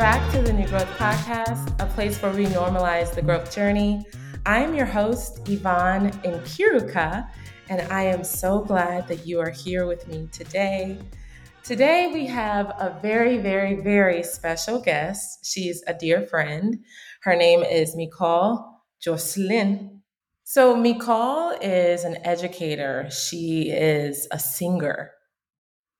back to the New Growth Podcast, a place where we normalize the growth journey. I am your host, Yvonne Nkiruka, and I am so glad that you are here with me today. Today, we have a very, very, very special guest. She's a dear friend. Her name is Mikal Jocelyn. So, Mikal is an educator, she is a singer,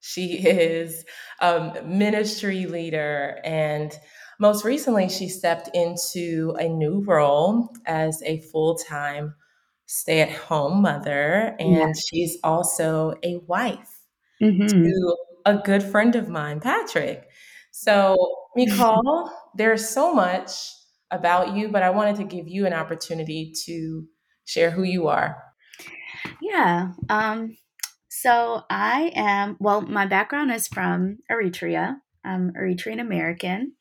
she is a ministry leader, and most recently, she stepped into a new role as a full time stay at home mother, and yeah. she's also a wife mm-hmm. to a good friend of mine, Patrick. So, Mikal, there's so much about you, but I wanted to give you an opportunity to share who you are. Yeah. Um, so I am, well, my background is from Eritrea. I'm Eritrean American.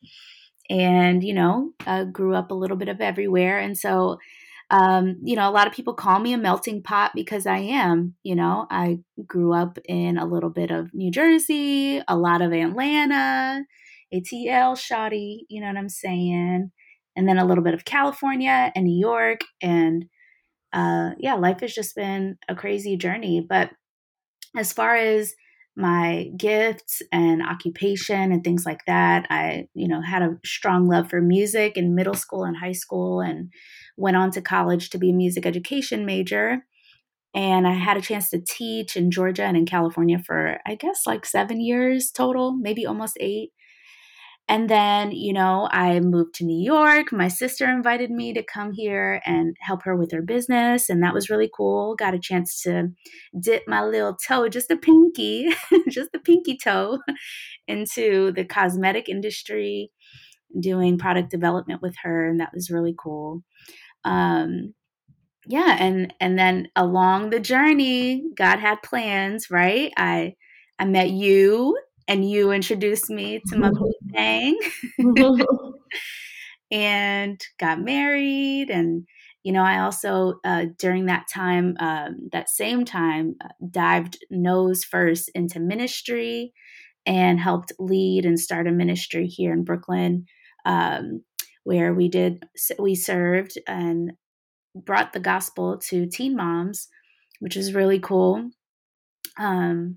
And, you know, I grew up a little bit of everywhere. And so, um, you know, a lot of people call me a melting pot because I am. You know, I grew up in a little bit of New Jersey, a lot of Atlanta, ATL, shoddy, you know what I'm saying? And then a little bit of California and New York. And uh, yeah, life has just been a crazy journey. But as far as my gifts and occupation and things like that. I, you know, had a strong love for music in middle school and high school and went on to college to be a music education major. And I had a chance to teach in Georgia and in California for, I guess, like seven years total, maybe almost eight. And then, you know, I moved to New York. My sister invited me to come here and help her with her business. And that was really cool. Got a chance to dip my little toe, just a pinky, just a pinky toe, into the cosmetic industry, doing product development with her. And that was really cool. Um, yeah, and and then along the journey, God had plans, right? I I met you and you introduced me to my bang and got married and you know i also uh, during that time um, that same time uh, dived nose first into ministry and helped lead and start a ministry here in brooklyn um, where we did we served and brought the gospel to teen moms which was really cool. Um,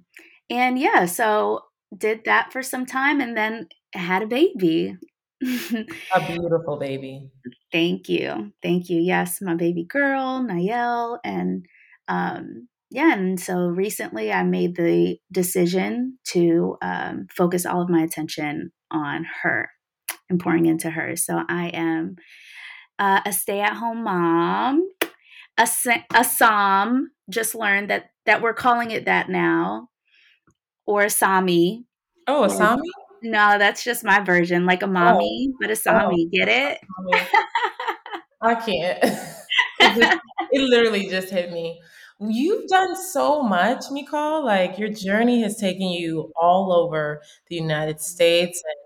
and yeah so did that for some time and then had a baby. a beautiful baby. Thank you. Thank you. Yes, my baby girl, Nayel. And um, yeah, and so recently I made the decision to um, focus all of my attention on her and pouring into her. So I am uh, a stay at home mom, a, a SOM, just learned that, that we're calling it that now or a Sami. Oh, a Sami? No, that's just my version, like a oh. mommy, oh. but a Sami. Oh. Get it? I can't. it, just, it literally just hit me. You've done so much, Mikal. Like your journey has taken you all over the United States and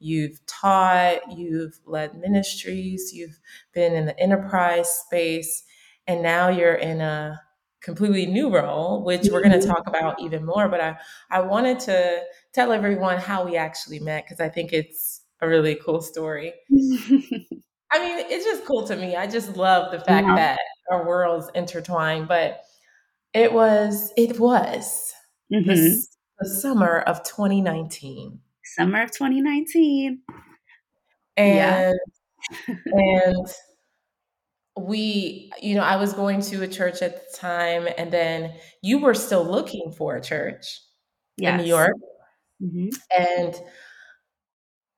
you've taught, you've led ministries, you've been in the enterprise space, and now you're in a completely new role, which we're going to mm-hmm. talk about even more. But I, I wanted to tell everyone how we actually met because I think it's a really cool story. I mean, it's just cool to me. I just love the fact yeah. that our worlds intertwine. But it was, it was mm-hmm. the, the summer of 2019. Summer of 2019. And yeah. and we, you know, I was going to a church at the time, and then you were still looking for a church yes. in New York. Mm-hmm. And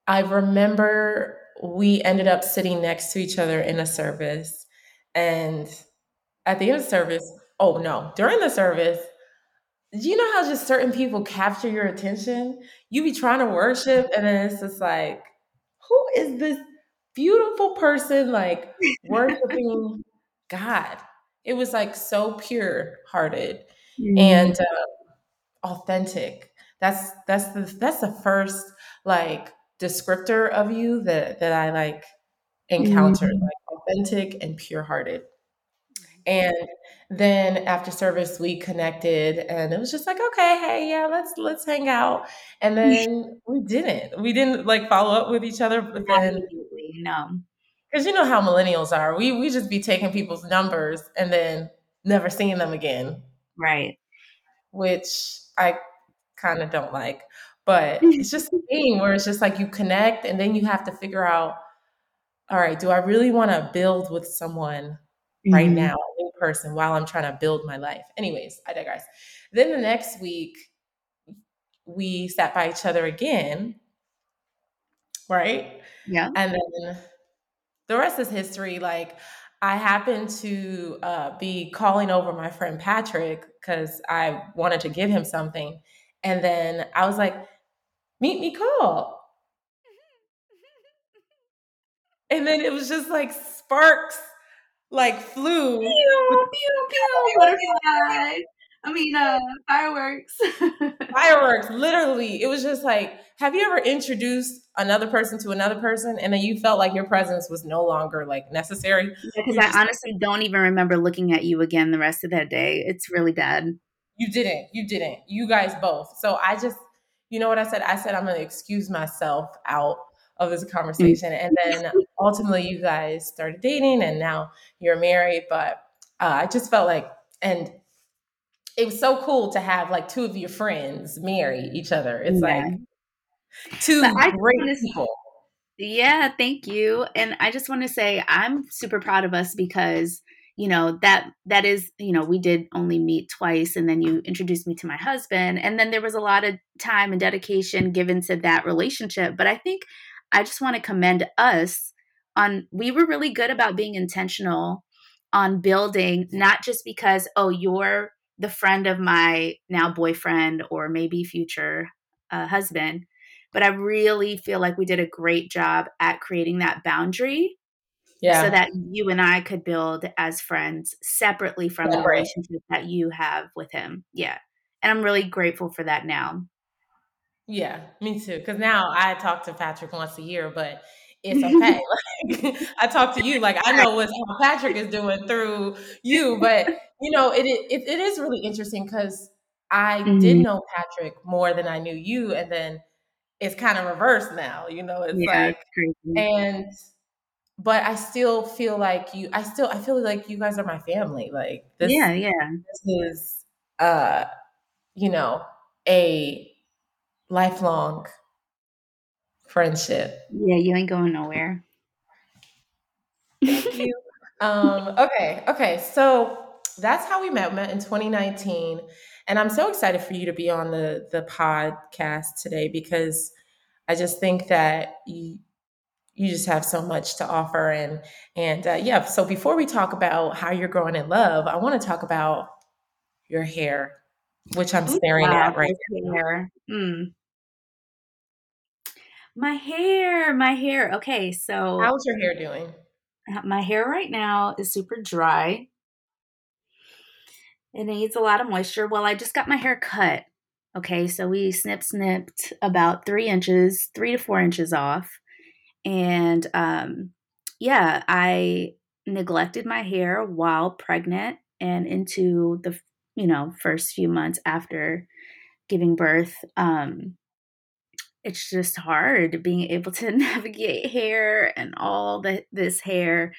I remember we ended up sitting next to each other in a service. And at the end of the service, oh no, during the service, you know how just certain people capture your attention? You be trying to worship, and then it's just like, who is this beautiful person like worshiping God. It was like so pure hearted mm-hmm. and uh, authentic. That's that's the that's the first like descriptor of you that that I like encountered, mm-hmm. like authentic and pure hearted. And then after service we connected and it was just like, okay, hey, yeah, let's let's hang out. And then we didn't. We didn't like follow up with each other, but then no. Because you know how millennials are. We we just be taking people's numbers and then never seeing them again. Right. Which I kind of don't like. But it's just a thing where it's just like you connect and then you have to figure out, all right, do I really want to build with someone mm-hmm. right now, a new person, while I'm trying to build my life? Anyways, I digress. Then the next week, we sat by each other again, right? Yeah. And then the rest is history. Like, I happened to uh, be calling over my friend Patrick because I wanted to give him something. And then I was like, meet Mikal. And then it was just like sparks like flew. Pew, pew, pew, butterflies. I mean, uh, fireworks. fireworks, literally. It was just like, have you ever introduced another person to another person and then you felt like your presence was no longer like necessary? Because I honestly don't even remember looking at you again the rest of that day. It's really bad. You didn't. You didn't. You guys both. So I just, you know what I said? I said I'm going to excuse myself out of this conversation. And then ultimately, you guys started dating and now you're married. But uh, I just felt like, and it was so cool to have like two of your friends marry each other. It's yeah. like two great people. Yeah, thank you. And I just want to say I'm super proud of us because you know that that is you know we did only meet twice and then you introduced me to my husband and then there was a lot of time and dedication given to that relationship but i think i just want to commend us on we were really good about being intentional on building not just because oh you're the friend of my now boyfriend or maybe future uh, husband. But I really feel like we did a great job at creating that boundary. Yeah. So that you and I could build as friends separately from yeah, the relationship that you have with him. Yeah. And I'm really grateful for that now. Yeah, me too. Because now I talk to Patrick once a year, but it's okay. like, I talk to you like I know what Patrick is doing through you, but you know it it, it is really interesting because I mm-hmm. did know Patrick more than I knew you, and then it's kind of reversed now. You know, it's yeah, like it's and but I still feel like you. I still I feel like you guys are my family. Like this, yeah, yeah. This is uh, you know, a lifelong friendship. Yeah, you ain't going nowhere. Thank you. um, okay, okay. So that's how we met. We met in 2019. And I'm so excited for you to be on the the podcast today because I just think that you you just have so much to offer and and uh, yeah so before we talk about how you're growing in love i want to talk about your hair which i'm staring wow, at right now. Mm. My hair, my hair. Okay, so how's your hair doing? Uh, my hair right now is super dry. It needs a lot of moisture. Well, I just got my hair cut. Okay, so we snip snipped about three inches, three to four inches off. And um, yeah, I neglected my hair while pregnant and into the you know first few months after giving birth. Um, it's just hard being able to navigate hair and all the, this hair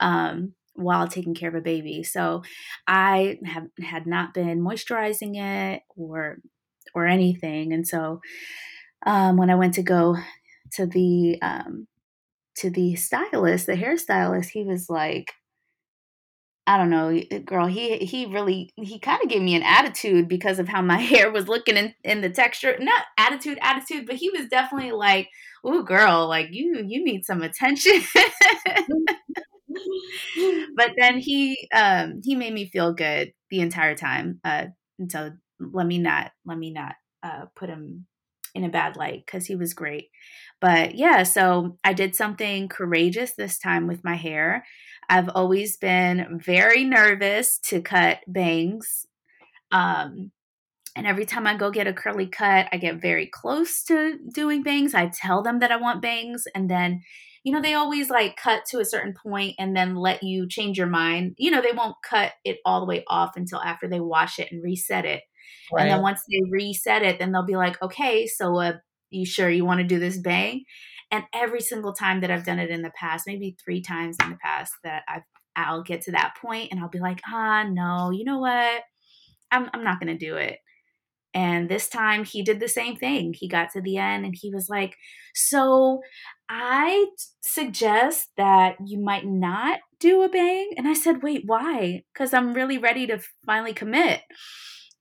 um, while taking care of a baby. So I have had not been moisturizing it or or anything, and so um, when I went to go to the um, to the stylist, the hairstylist, he was like, I don't know, girl. He he really he kind of gave me an attitude because of how my hair was looking in, in the texture. Not attitude, attitude, but he was definitely like, "Ooh, girl, like you you need some attention." but then he um he made me feel good the entire time. Uh, so let me not let me not uh put him in a bad light because he was great. But yeah, so I did something courageous this time with my hair. I've always been very nervous to cut bangs. Um, and every time I go get a curly cut, I get very close to doing bangs. I tell them that I want bangs, and then you know, they always like cut to a certain point and then let you change your mind. You know, they won't cut it all the way off until after they wash it and reset it. Right. And then once they reset it, then they'll be like, okay, so uh, you sure you want to do this bang? And every single time that I've done it in the past, maybe three times in the past, that I've I'll get to that point and I'll be like, ah, no, you know what? I'm I'm not gonna do it. And this time he did the same thing. He got to the end and he was like, So I suggest that you might not do a bang. And I said, Wait, why? Because I'm really ready to finally commit.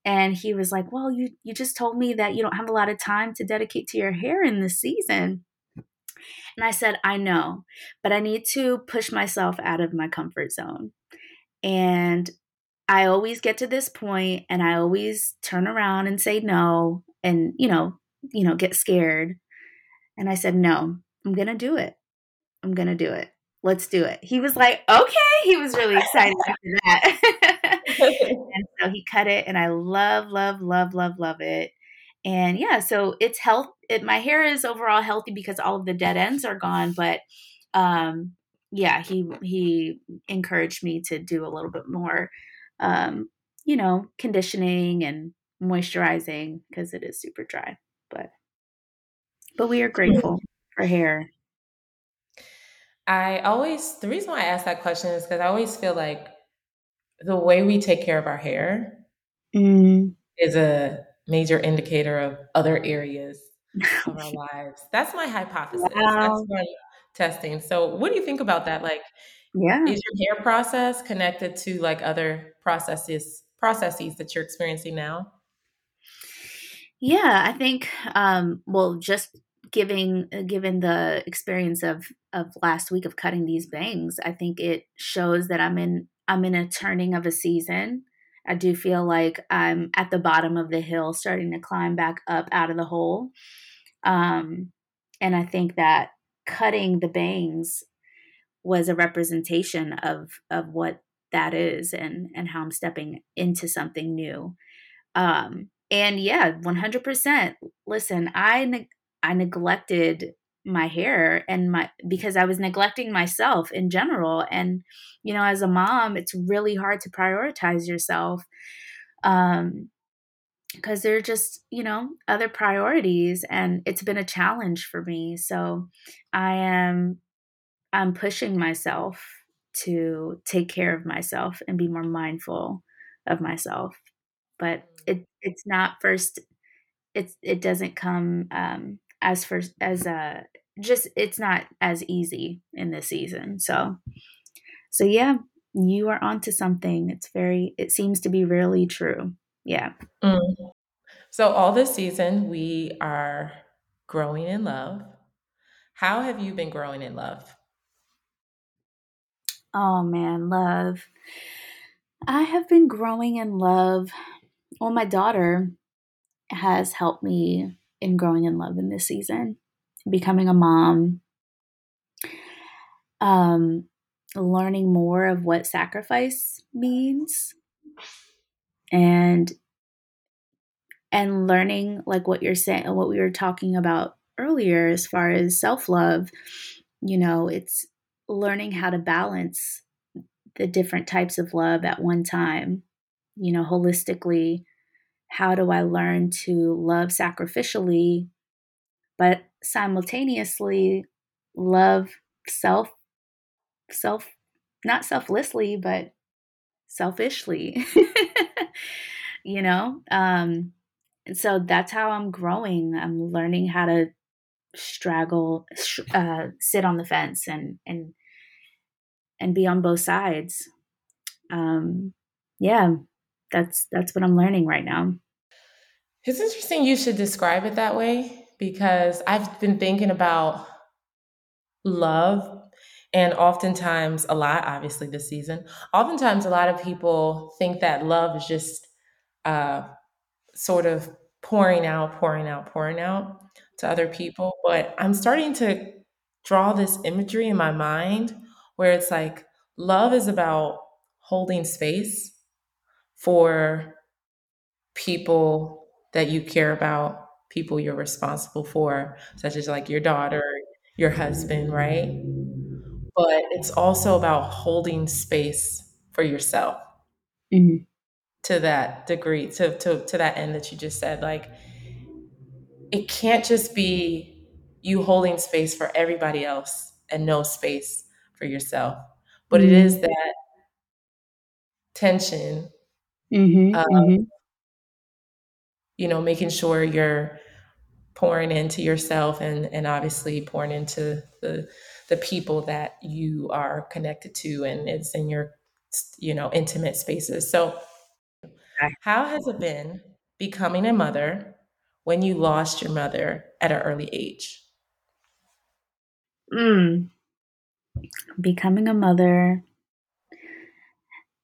And he was like, Well, you, you just told me that you don't have a lot of time to dedicate to your hair in this season. And I said, I know, but I need to push myself out of my comfort zone. And I always get to this point and I always turn around and say no and, you know, you know, get scared. And I said, "No, I'm going to do it. I'm going to do it. Let's do it." He was like, "Okay." He was really excited after that. and so he cut it and I love love love love love it. And yeah, so it's health it, my hair is overall healthy because all of the dead ends are gone, but um yeah, he he encouraged me to do a little bit more um, you know, conditioning and moisturizing because it is super dry. But but we are grateful for hair. I always the reason why I ask that question is because I always feel like the way we take care of our hair mm. is a major indicator of other areas of our lives. That's my hypothesis. Wow. That's my testing. So what do you think about that? Like yeah. Is your hair process connected to like other processes processes that you're experiencing now? Yeah, I think um well just giving uh, given the experience of of last week of cutting these bangs, I think it shows that I'm in I'm in a turning of a season. I do feel like I'm at the bottom of the hill starting to climb back up out of the hole. Um and I think that cutting the bangs was a representation of of what that is and and how I'm stepping into something new. Um and yeah, 100%. Listen, I ne- I neglected my hair and my because I was neglecting myself in general and you know as a mom it's really hard to prioritize yourself um because there are just you know other priorities and it's been a challenge for me so i am I'm pushing myself to take care of myself and be more mindful of myself. But mm. it it's not first it's it doesn't come um as for as a just it's not as easy in this season. So so yeah, you are onto something. It's very it seems to be really true. Yeah. Mm. So all this season we are growing in love. How have you been growing in love? Oh man, love. I have been growing in love. Well, my daughter has helped me in growing in love in this season, becoming a mom, um, learning more of what sacrifice means, and and learning like what you're saying, what we were talking about earlier, as far as self love. You know, it's learning how to balance the different types of love at one time. You know, holistically, how do I learn to love sacrificially, but simultaneously love self, self, not selflessly, but selfishly? you know? Um, and so that's how I'm growing. I'm learning how to straggle, uh, sit on the fence and and and be on both sides. Um, yeah, that's that's what I'm learning right now. It's interesting you should describe it that way because I've been thinking about love and oftentimes a lot obviously this season oftentimes a lot of people think that love is just uh, sort of pouring out pouring out pouring out to other people. But I'm starting to draw this imagery in my mind where it's like love is about holding space for people that you care about, people you're responsible for, such as like your daughter, your husband, right? but it's also about holding space for yourself Mhm. to that degree, to, to, to that end that you just said. Like, it can't just be you holding space for everybody else and no space for yourself, but it is that tension Mhm. of, Mhm. You know, making sure you're pouring into yourself and, and obviously pouring into the, the people that you are connected to and it's in your, you know, intimate spaces. So how has it been becoming a mother when you lost your mother at an early age? Mm. Becoming a mother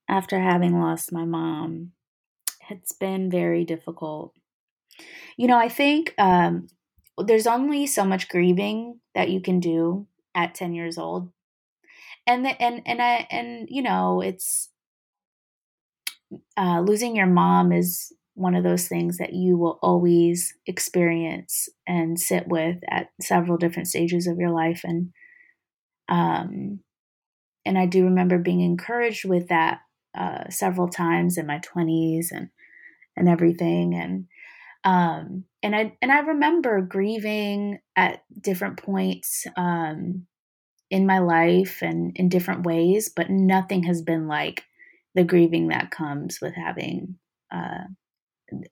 after having lost my mom, it's been very difficult. You know, I think um, there's only so much grieving that you can do at 10 years old. And the, and and I and you know, it's uh, losing your mom is one of those things that you will always experience and sit with at several different stages of your life and um and I do remember being encouraged with that uh, several times in my 20s and and everything and um and I and I remember grieving at different points um in my life and in different ways but nothing has been like the grieving that comes with having uh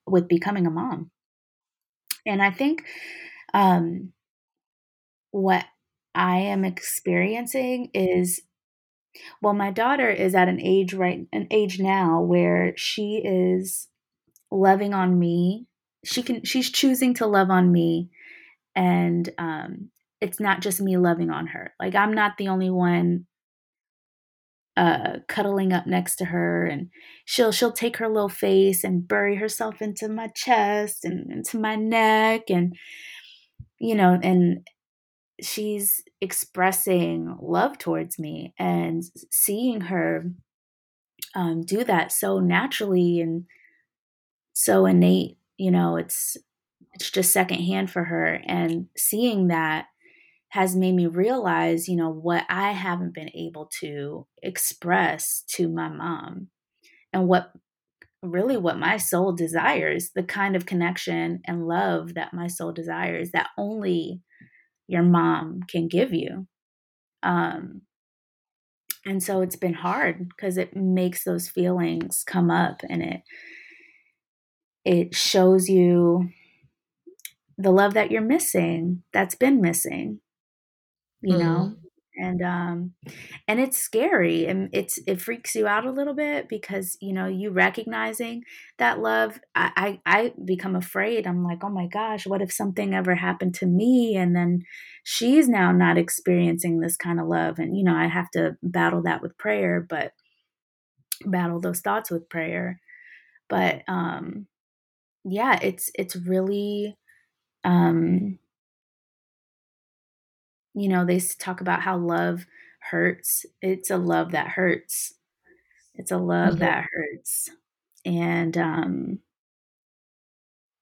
with becoming a mom. And I think um what I am experiencing is well my daughter is at an age right an age now where she is loving on me. She can she's choosing to love on me and um it's not just me loving on her. Like I'm not the only one uh cuddling up next to her and she'll she'll take her little face and bury herself into my chest and into my neck and you know and she's expressing love towards me and seeing her um, do that so naturally and so innate you know it's it's just secondhand for her and seeing that has made me realize you know what i haven't been able to express to my mom and what really what my soul desires the kind of connection and love that my soul desires that only your mom can give you um and so it's been hard because it makes those feelings come up and it it shows you the love that you're missing that's been missing you know? Mm, and um and it's scary and it's it freaks you out a little bit because you know you recognizing that love I, I i become afraid. I'm like oh my gosh what if something ever happened to me? And then she's now not experiencing this kind of love and you know i have to battle that with prayer but battle those thoughts with prayer. But um yeah it's it's really um you know they talk about how love hurts. It's a love that hurts. It's a love mhm. that hurts. And um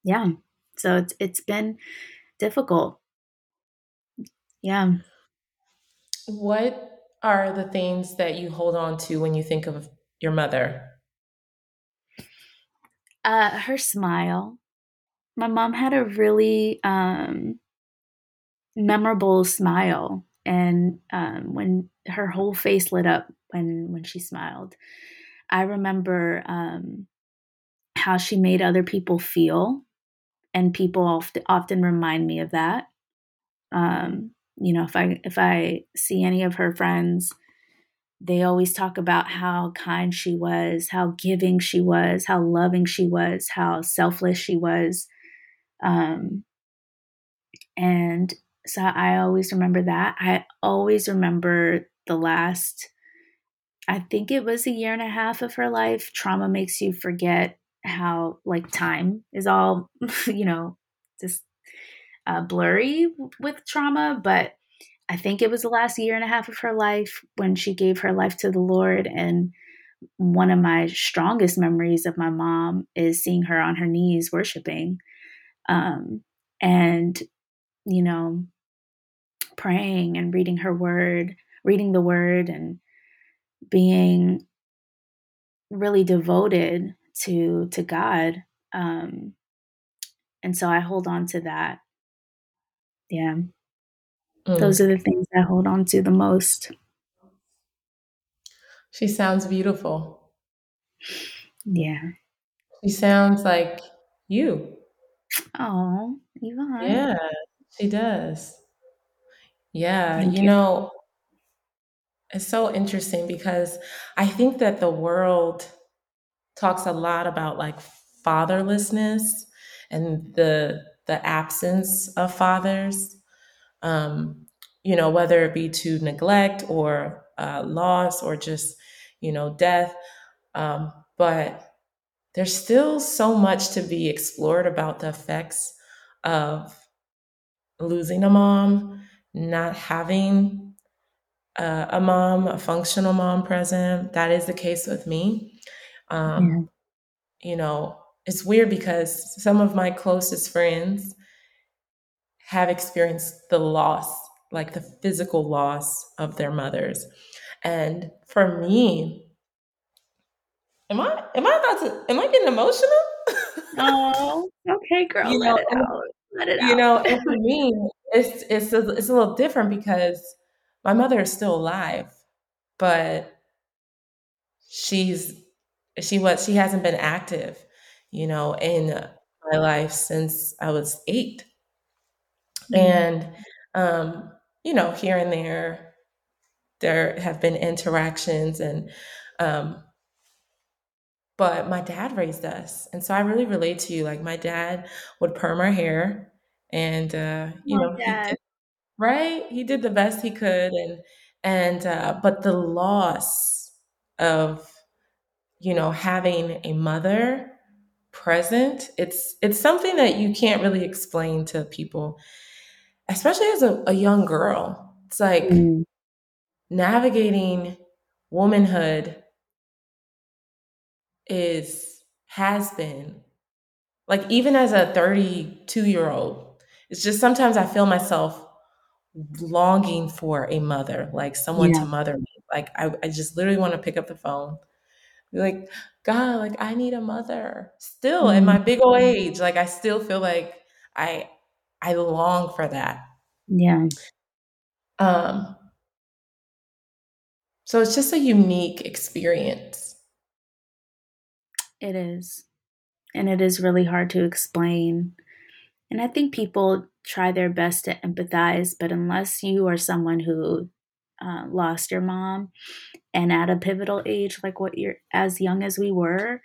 yeah so it's it's been difficult. Yeah. What are the things that you hold on to when you think of your mother? Uh her smile. My mom had a really um memorable smile and um when her whole face lit up when when she smiled. I remember um how she made other people feel and people often often remind me of that. Um you know if i if i see any of her friends they always talk about how kind she was how giving she was how loving she was how selfless she was. Um and so i always remember that. I always remember the last i think it was a year and a half of her life trauma makes you forget how like time is all you know just uh, blurry with trauma but I think it was the last year and a half of her life when she gave her life to the Lord. And one of my strongest memories of my mom is seeing her on her knees worshiping um, and, you know, praying and reading her word, reading the word and being really devoted to to God. Um, and so I hold on to that. Yeah. Mm. Those are the things I hold on to the most. She sounds beautiful. Yeah. She sounds like you. Oh, Yvonne. Yeah, she does. Yeah, you, you know, it's so interesting because I think that the world talks a lot about like fatherlessness and the the absence of fathers. Um, you know, whether it be to neglect or uh, loss or just you know death. Um, but there's still so much to be explored about the effects of losing a mom, not having uh, a mom, a functional mom present. That is the case with me. Um, yeah. You know, it's weird because some of my closest friends have experienced the loss, like the physical loss of their mothers. And for me, am I am I about to am I getting emotional? oh, okay, girl. You let know, it out. Let it you out. know, and for me, it's it's a, it's a little different because my mother is still alive, but she's she was she hasn't been active, you know, in my life since I was 8. Mm-hmm. And um, you know, here and there there have been interactions and um but my dad raised us. And so i really relate to you like my dad would perm our hair and uh you know he did, right? He did the best he could and and uh but the loss of you know having a mother present it's it's something that you can't really explain to people especially as a, a young girl it's like mm. navigating womanhood is has been like even as a 32 year old it's just sometimes i feel myself longing for a mother like someone yeah. to mother me like I, I just literally want to pick up the phone be like god like i need a mother still mm-hmm. at my big old age like i still feel like i i long for that yeah um so it's just a unique experience it is. And it is really hard to explain. And I think people try their best to empathize, but unless you are someone who uh, lost your mom and at a pivotal age, like what you're as young as we were,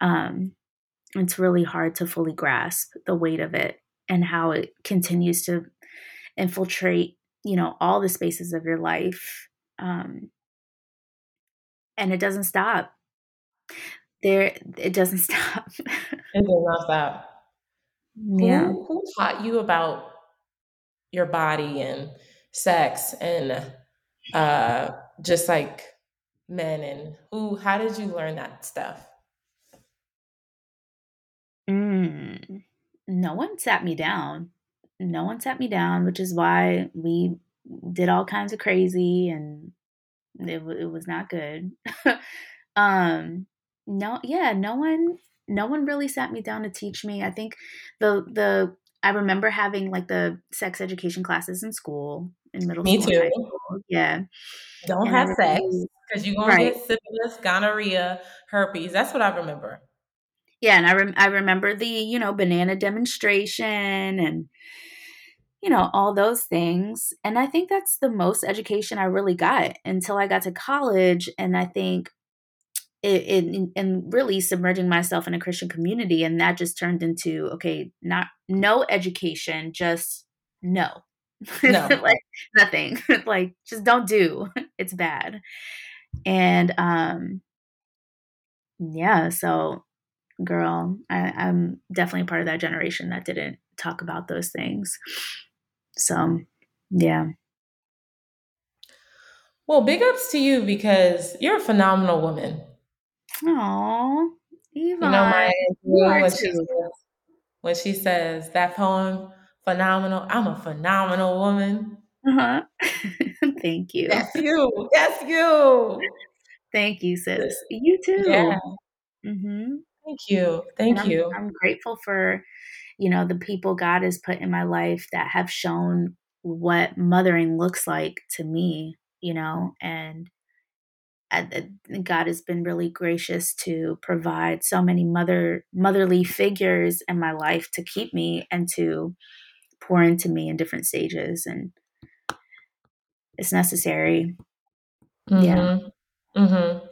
um, it's really hard to fully grasp the weight of it and how it continues to infiltrate, you know, all the spaces of your life. Um, and it doesn't stop there it doesn't stop. it does not stop. Yeah. Who, who taught you about your body and sex and uh just like men and who how did you learn that stuff? No one sat me down. No one sat me down, which is why we did all kinds of crazy and it, it was not good. um no yeah no one no one really sat me down to teach me i think the the i remember having like the sex education classes in school in middle me school too school. yeah don't and have sex because you're gonna get syphilis gonorrhea herpes that's what i remember yeah and i, rem- I remember the you know banana demonstration and you know all those things and i think that's the most education i really got until i got to college and i think it, and really submerging myself in a Christian community, and that just turned into okay, not no education, just no, no, like nothing, like just don't do. It's bad, and um, yeah. So, girl, I, I'm definitely part of that generation that didn't talk about those things. So, yeah. Well, big ups to you because you're a phenomenal woman. Oh, Yvonne. You know, my when she, says, she says that poem, phenomenal, I'm a phenomenal woman. Uh-huh. Thank you. Yes, you. Yes, you. Thank you, sis. You too. Yeah. Mm-hmm. Thank you. Thank I'm, you. I'm grateful for, you know, the people God has put in my life that have shown what mothering looks like to me, you know, and God has been really gracious to provide so many mother motherly figures in my life to keep me and to pour into me in different stages and it's necessary. Mm-hmm. Yeah. Mm-hmm.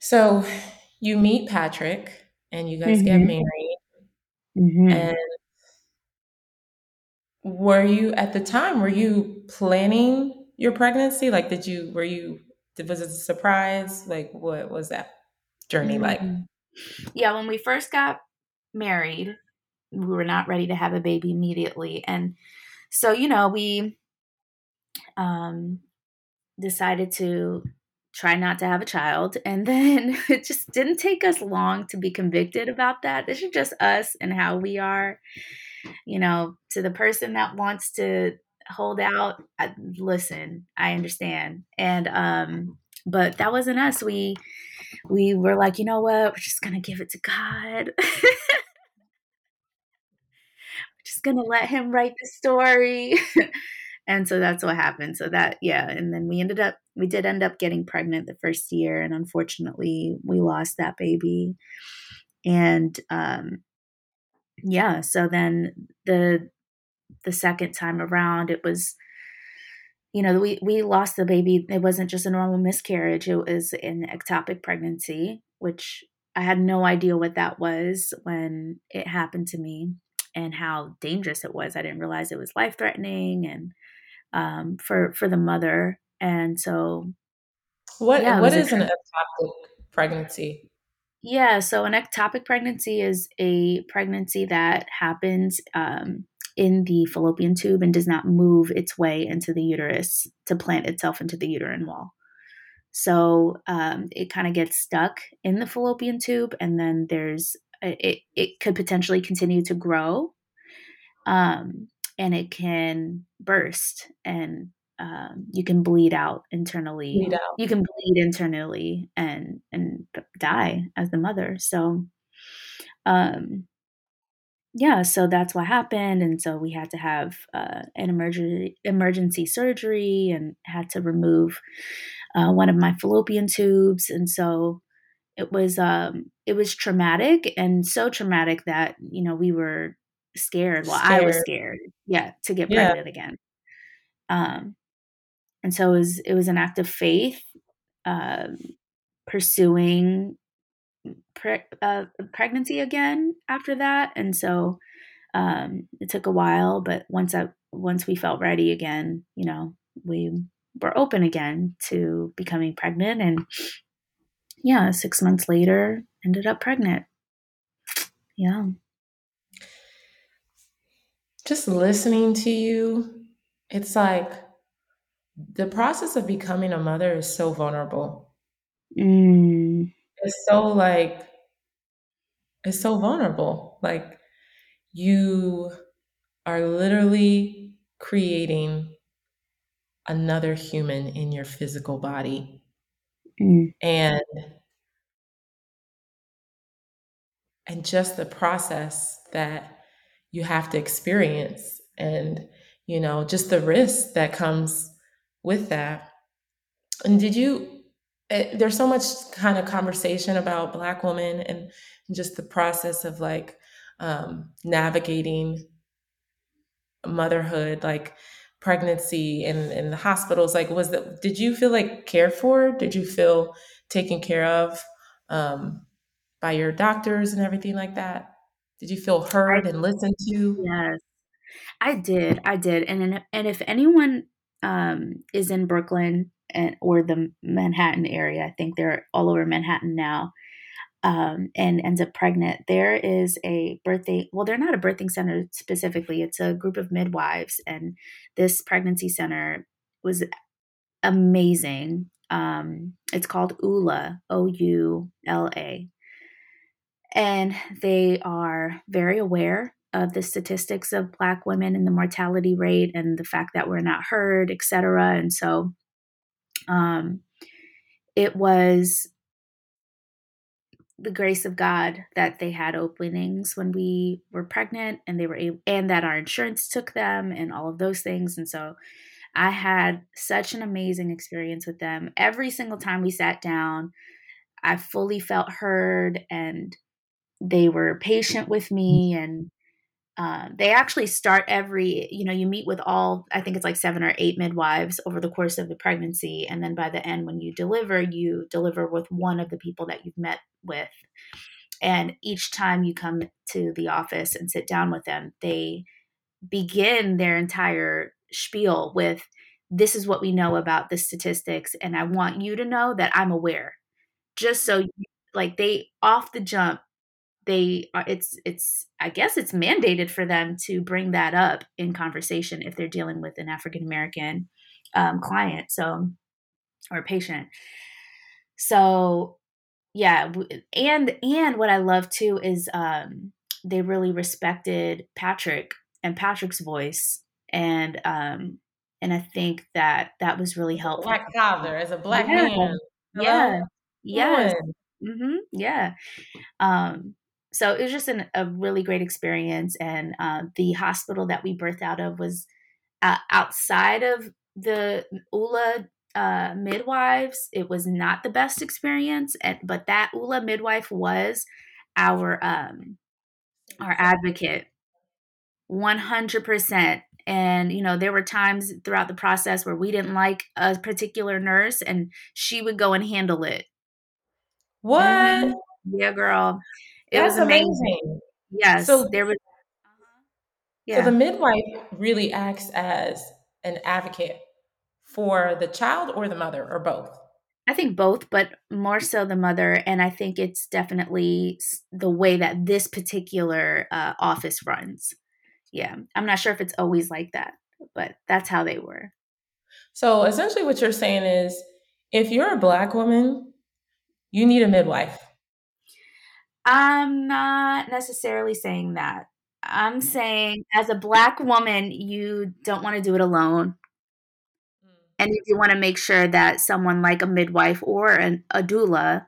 So you meet Patrick and you guys mm-hmm. get married. Mm-hmm. And were you at the time, were you planning your pregnancy? Like, did you, were you, was it a surprise? Like, what was that journey like? Mm-hmm. Yeah, when we first got married, we were not ready to have a baby immediately. And so, you know, we um, decided to try not to have a child. And then it just didn't take us long to be convicted about that. This is just us and how we are. You know, to the person that wants to hold out, I, listen, I understand. And, um, but that wasn't us. We, we were like, you know what? We're just going to give it to God. we're just going to let him write the story. and so that's what happened so that yeah and then we ended up we did end up getting pregnant the first year and unfortunately we lost that baby. And um yeah so then the the second time around it was you know we we lost the baby. It wasn't just a normal miscarriage. It was an ectopic pregnancy which i had no idea what that was when it happened to me and how dangerous it was. I didn't realize it was life threatening and um, for for the mother. And so, what yeah, what is an ectopic pregnancy? Yeah, so an ectopic pregnancy is a pregnancy that happens um, in the fallopian tube and does not move its way into the uterus to plant itself into the uterine wall. So um, it kind of gets stuck in the fallopian tube, and then there's it. It could potentially continue to grow, um, and it can burst and um, you can bleed out internally. Bleed out. You can bleed internally and and die as the mother. So, um, yeah, so that's what happened, and so we had to have uh, an emergency emergency surgery and had to remove uh, one of my fallopian tubes, and so it was um, it was traumatic and so traumatic that you know we were scared. Well, scared. I was scared. Yeah, to get yeah. pregnant again. Um, and so it was it was an act of faith, um, pursuing pre- uh, pregnancy again after that. And so um, it took a while, but once I once we felt ready again, you know, we were open again to becoming pregnant, and yeah, six months later, ended up pregnant. Yeah just listening to you, it's like the process of becoming a mother is so vulnerable. Mm. It's so like, it's so vulnerable. Like, you are literally creating another human in your physical body. Mm. And and just the process that you have to experience and you know just the risk that comes with that and did you it, eh, there's so much kind of conversation about black women and just the process of like um, navigating motherhood like pregnancy and in the hospitals like was that did you feel like cared for did you feel taken care of um, by your doctors and everything like that did you feel heard and listened to? Yes, I did. I did. And and if anyone um, is in Brooklyn and or the Manhattan area, I think they're all over Manhattan now, um, and ends up pregnant, there is a birthing. Well, they're not a birthing center specifically. It's a group of midwives, and this pregnancy center was amazing. Um, it's called Oula, O U L A, and they are very aware of the statistics of Black women and the mortality rate and the fact that we're not heard, et cetera. And so um, it was the grace of God that they had openings when we were pregnant and they were able, and that our insurance took them and all of those things. And so I had such an amazing experience with them. Every single time we sat down, I fully felt heard and they were patient with me and um, they actually start every you know you meet with all i think it's like seven or eight midwives over the course of the pregnancy. And then by the end when you deliver you deliver with one of the people that you've met with. And each time you come to the office and sit down with them they begin their entire spiel with this is what we know about the statistics and i want you to know that i'm aware. Just so like they off the jump they are it's it's i guess it's mandated for them to bring that up in conversation if they're dealing with an african american um, client so or patient. So yeah and and what i love too is um, they really respected patrick and patrick's voice and um and i think that that was really helpful. black father as a black yeah. man. Yeah. Yes. Mm-hmm. yeah. Um so it was just an, a really great experience. And uh, the hospital that we birthed out of was uh, outside of the Oula uh, midwives. It was not the best experience, and, but that Oula midwife was our um, our advocate, one hundred percent. And you know, there were times throughout the process where we didn't like a particular nurse, and she would go and handle it. What? Mm-hmm. Yeah, girl. It That's was amazing. amazing. Yes. So there was uh-huh. yeah. So the midwife really acts as an advocate for the child or the mother or both. I think both, but more so the mother. And I think it's definitely the way that this particular uh, office runs. Yeah. I'm not sure if it's always like that, but that's how they were. So essentially, what you're saying is if you're a Black woman, you need a midwife. I'm not necessarily saying that. I'm saying as a black woman, you don't want to do it alone. Mm. And if you want to make sure that someone like a midwife or an, a doula,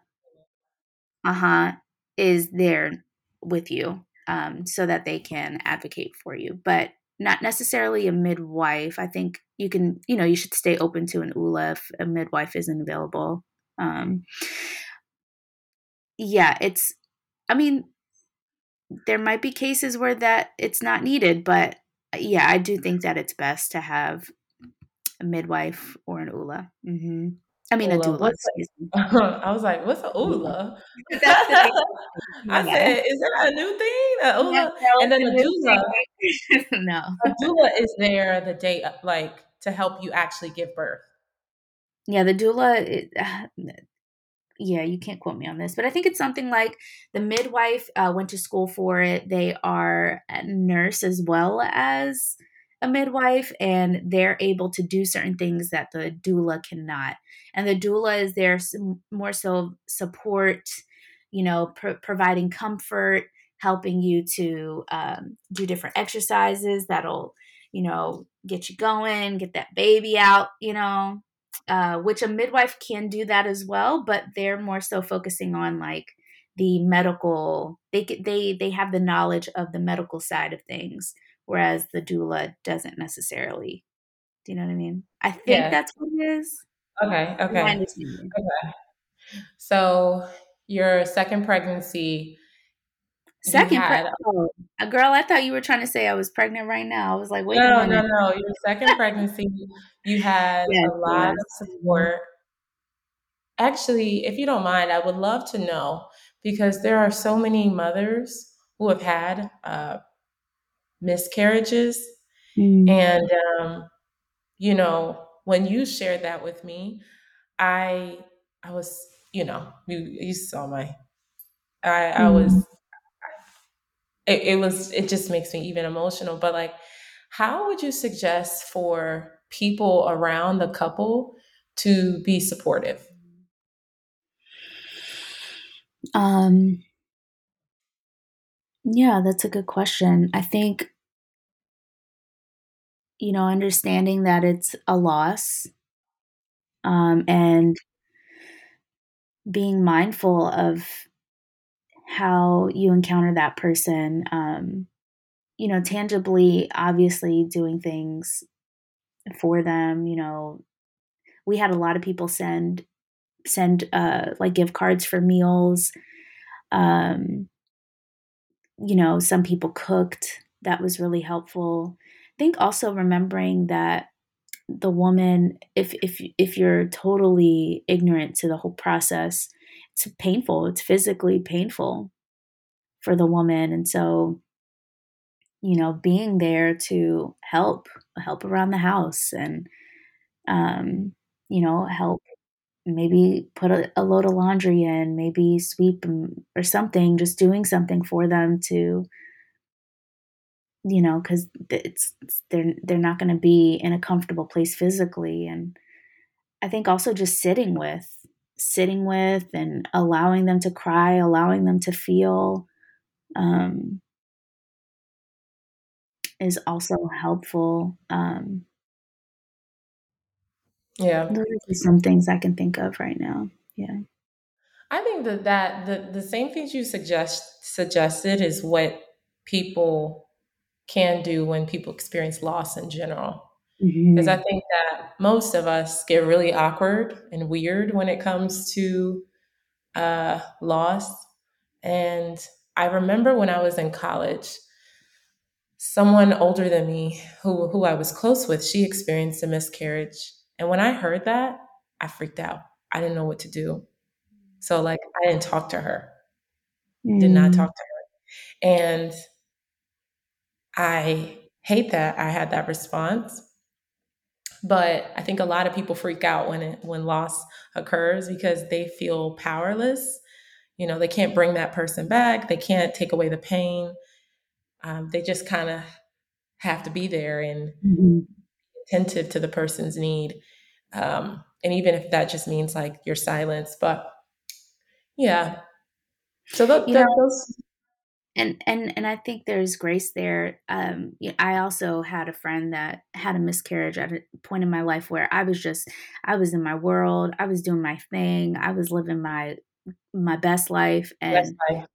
uh-huh, is there with you um, so that they can advocate for you. But not necessarily a midwife. I think you can, you know, you should stay open to an Oula if a midwife isn't available. Um, yeah, it's I mean, there might be cases where that it's not needed, but uh, yeah, I do think that it's best to have a midwife or an Oula. Mm-hmm. I mean, Ula. a doula. A, I was like, "What's a Oula?" I said, "Is that a new thing?" A Oula, and then a doula. no, a doula is there the day, like to help you actually give birth. Yeah, the doula. It, yeah, you can't quote me on this, but I think it's something like the midwife uh, went to school for it. They are a nurse as well as a midwife, and they're able to do certain things that the doula cannot. And the doula is there more so support, you know, providing comfort, helping you to um, do different exercises that'll, you know, get you going, get that baby out, you know, uh, which a midwife can do that as well, but they're more so focusing on like the medical. They they they have the knowledge of the medical side of things, whereas the doula doesn't necessarily. Do you know what I mean? I think yeah. that's what it is. Okay. Okay. Okay. So your second pregnancy. Second, had, pre- oh, a girl. I thought you were trying to say I was pregnant right now. I was like, wait. No, no, no. Your second pregnancy, you had yes, a lot yes. of support. Actually, if you don't mind, I would love to know because there are so many mothers who have had uh, miscarriages. Mm. And, um, you know, when you shared that with me, I, I was, you know, you, you saw my, I, I was, mm. it, it was, it just makes me even emotional. But like, how would you suggest for people around the couple to be supportive? Um, Yeah, that's a good question. I think, you know, understanding that it's a loss um, and being mindful of how you encounter that person, um, you know, tangibly, obviously doing things for them, you know, we had a lot of people send send uh like gift cards for meals. Um, you know, some people cooked. That was really helpful. I think also remembering that the woman if if if you're totally ignorant to the whole process, it's painful. It's physically painful for the woman and so you know, being there to help, help around the house and um, you know, help maybe put a, a load of laundry in, maybe sweep or something, just doing something for them to you know, because it's, it's they're they're not going to be in a comfortable place physically, and I think also just sitting with, sitting with, and allowing them to cry, allowing them to feel, um, is also helpful. Um, yeah, those are some things I can think of right now. Yeah. I think that that the, the same things you suggest suggested is what people can do when people experience loss in general. Because I Mm-hmm. think that most of us get really awkward and weird when it comes to uh, loss. And I remember when I was in college, someone older than me who, who I was close with, she experienced a miscarriage. And when I heard that, I freaked out. I didn't know what to do. So, like, I didn't talk to her, did not Mm-hmm. talk to her. And I hate that I had that response. But I think a lot of people freak out when it, when loss occurs because they feel powerless. You know, they can't bring that person back. They can't take away the pain. Um, they just kind of have to be there and Mm-hmm. attentive to the person's need. Um, and even if that just means like your silence, but yeah. So that, You know, those. and and and I think there's grace there. Um, I also had a friend that had a miscarriage at a point in my life where I was just, I was in my world, I was doing my thing, I was living my my best life, and like,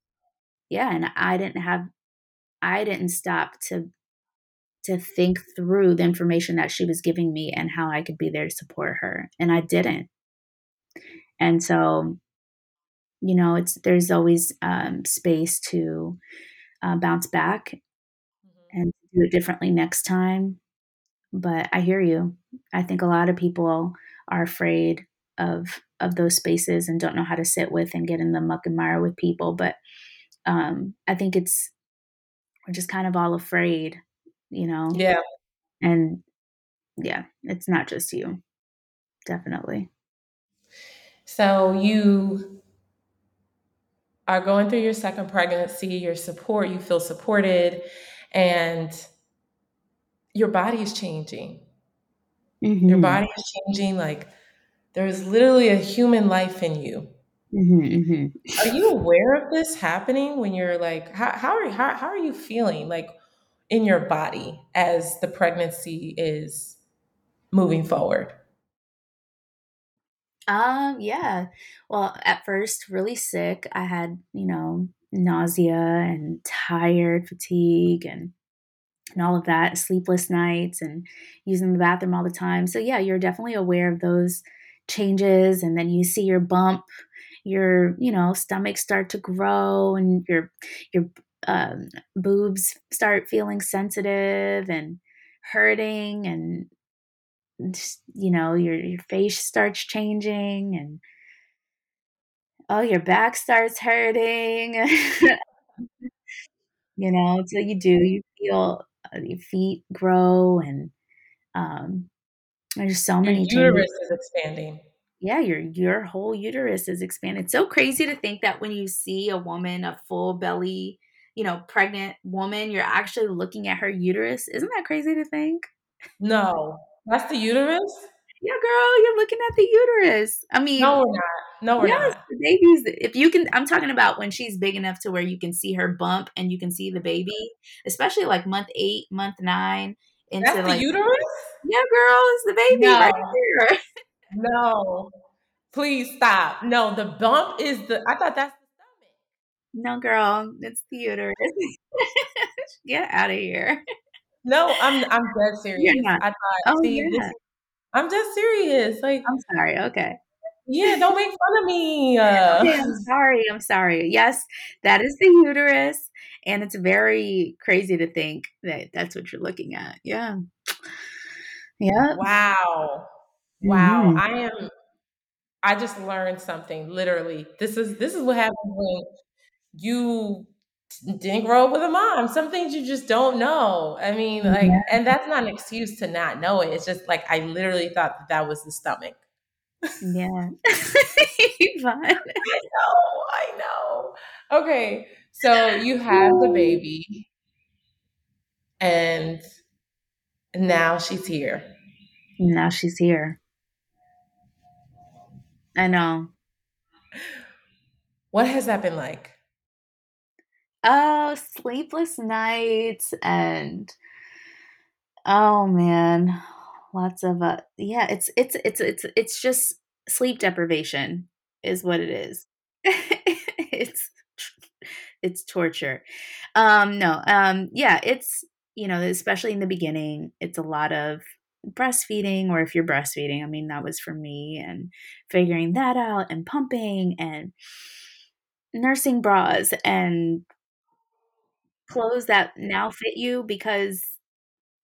yeah, and I didn't have, I didn't stop to to think through the information that she was giving me and how I could be there to support her, and I didn't. And so, you know, it's there's always um, space to uh, bounce back Mhm. and do it differently next time. But I hear you. I think a lot of people are afraid of of those spaces and don't know how to sit with and get in the muck and mire with people. But um, I think it's we're just kind of all afraid, you know. yeah. And yeah, it's not just you, definitely. So you are going through your second pregnancy, your support, you feel supported, and your body is changing. Your hmm body is changing. Like there's literally a human life in you. Hmm hmm Are you aware of this happening when you're like, how, how, are, how, how are you feeling like in your body as the pregnancy is moving forward? Um, yeah. Well, at first, really sick. I had, you know, nausea and tired, fatigue, and and all of that, sleepless nights and using the bathroom all the time. So yeah, you're definitely aware of those changes and then you see your bump, your, you know, stomach start to grow and your your um, boobs start feeling sensitive and hurting and just, you know, your your face starts changing and oh, your back starts hurting. you know, so you do, you feel uh, your feet grow and um There's so Your many changes. uterus is expanding. Yeah, your your whole uterus is expanded. It's so crazy to think that when you see a woman, a full belly, you know, pregnant woman, you're actually looking at her uterus. Isn't that crazy to think? No, that's the uterus? yeah, girl, you're looking at the uterus. I mean, no, we're not. No, we're yes, not. The baby's. If you can, I'm talking about when she's big enough to where you can see her bump and you can see the baby, especially like month eight, month nine. Into That's like, uterus. Yeah, girl, it's the baby no. right here. no, please stop. No, the bump is the. I thought that's the stomach. No, girl, it's the uterus. Get out of here. No, I'm I'm dead serious. I thought. Oh, see, yeah. this, I'm just serious. Like, I'm sorry. Okay. Yeah, don't make fun of me. Uh, okay, I'm sorry. I'm sorry. Yes, that is the uterus, and it's very crazy to think that that's what you're looking at. Yeah. Yeah. Wow. Wow. Mm-hmm. I am. I just learned something. Literally, this is this is what happens when you didn't grow up with a mom. Some things you just don't know. I mean, like, yeah. and that's not an excuse to not know it. It's just like I literally thought that, that was the stomach. Yeah. I know. I know. Okay. So you have the baby, and now she's here. Now she's here. I know. What has that been like? Oh, sleepless nights and oh man, lots of uh yeah, it's it's it's it's it's just sleep deprivation is what it is. it's it's torture. Um no, um yeah, it's you know, especially in the beginning, it's a lot of breastfeeding or if you're breastfeeding, I mean that was for me and figuring that out and pumping and nursing bras and clothes that now fit you because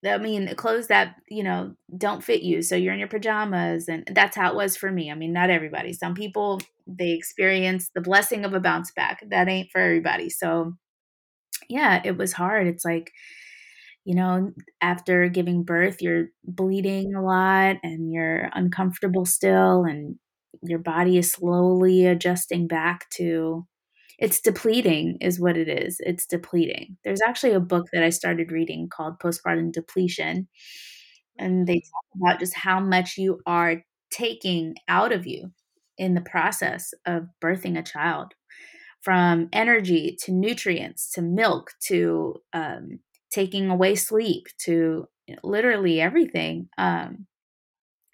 I mean, clothes that, you know, don't fit you. So you're in your pajamas. And that's how it was for me. I mean, not everybody. Some people, they experience the blessing of a bounce back. That ain't for everybody. So, yeah, it was hard. It's like, you know, after giving birth, you're bleeding a lot and you're uncomfortable still, and your body is slowly adjusting back to it's depleting is what it is it's depleting. There's actually a book that i started reading called postpartum depletion and they talk about just how much you are taking out of you in the process of birthing a child from energy to nutrients to milk to um, taking away sleep to literally everything um,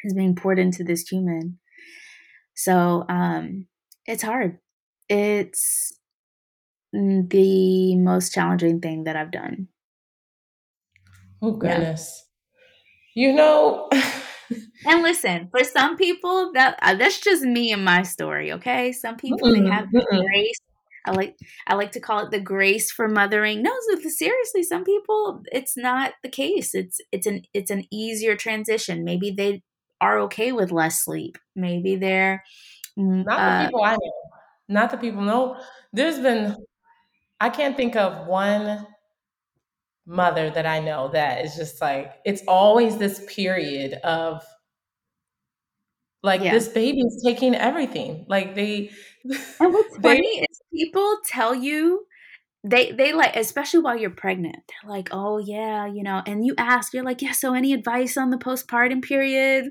is being poured into this human so um, it's hard it's the most challenging thing that I've done. Oh goodness. Yeah. You know And listen, for some people that uh, that's just me and my story, okay? Some people mm-mm, they have the grace. I like I like to call it the grace for mothering. No, seriously, some people it's not the case. It's it's an it's an easier transition. Maybe they are okay with less sleep. Maybe they're mm, not uh, the people I know. Not the people. No, there's been I can't think of one mother that I know that is just like it's always this period of like yeah. this baby is taking everything. Like they And what's they, funny people tell you they they like especially while you're pregnant they're like oh yeah you know and you ask you're like yeah so any advice on the postpartum period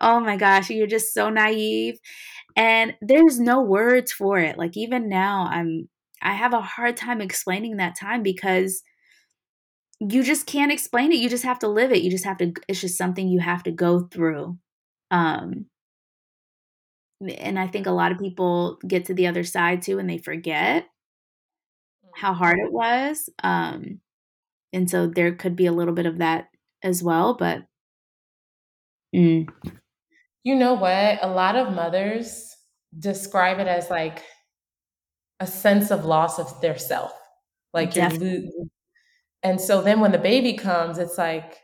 oh my gosh you're just so naive and there's no words for it like even now i'm I have a hard time explaining that time because you just can't explain it. You just have to live it. You just have to it's just something you have to go through. Um and I think a lot of people get to the other side too and they forget how mm-hmm. hard it was. Um and so there could be a little bit of that as well, but mm. you know what? A lot of mothers describe it as like a sense of loss of their self. Like you're lo- and so then when the baby comes, it's like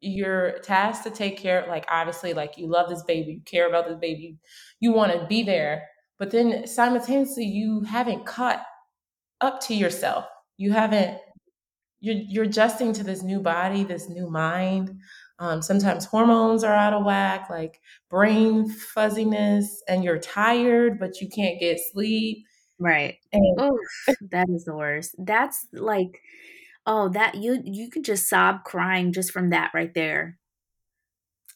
you're tasked to take care like obviously like you love this baby, you care about this baby, you want to be there, but then simultaneously you haven't caught up to yourself. You haven't you're you're adjusting to this new body, this new mind. Um, sometimes hormones are out of whack, like brain fuzziness, and you're tired, but you can't get sleep. Right. And that is the worst. That's like, oh, that you you could just sob crying just from that right there.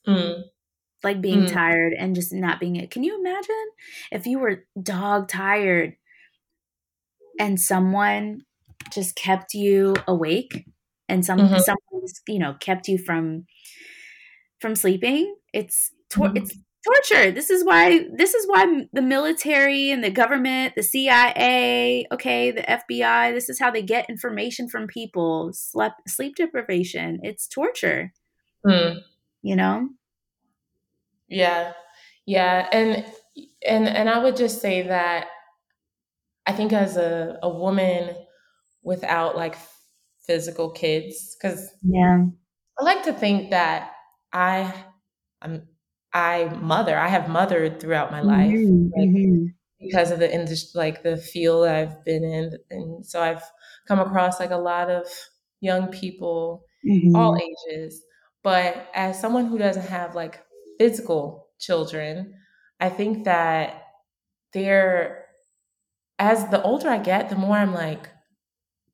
Mm. like being mm. tired and just not being it. Can you imagine if you were dog tired and someone just kept you awake and some mm-hmm. someone you know kept you from from sleeping? It's tor- mm-hmm. it's torture. This is why this is why the military and the government, the CIA, okay, the FBI, this is how they get information from people. Sleep sleep deprivation. It's torture. Mm. You know? Yeah. Yeah. And and and I would just say that I think as a, a woman without like physical kids, because yeah. I like to think that I I'm I mother. I have mothered throughout my life mm-hmm. like, mm-hmm. because of the industry, like the field I've been in, and so I've come across like a lot of young people, mm-hmm. all ages. But as someone who doesn't have like physical children, I think that they're as the older I get, the more I'm like,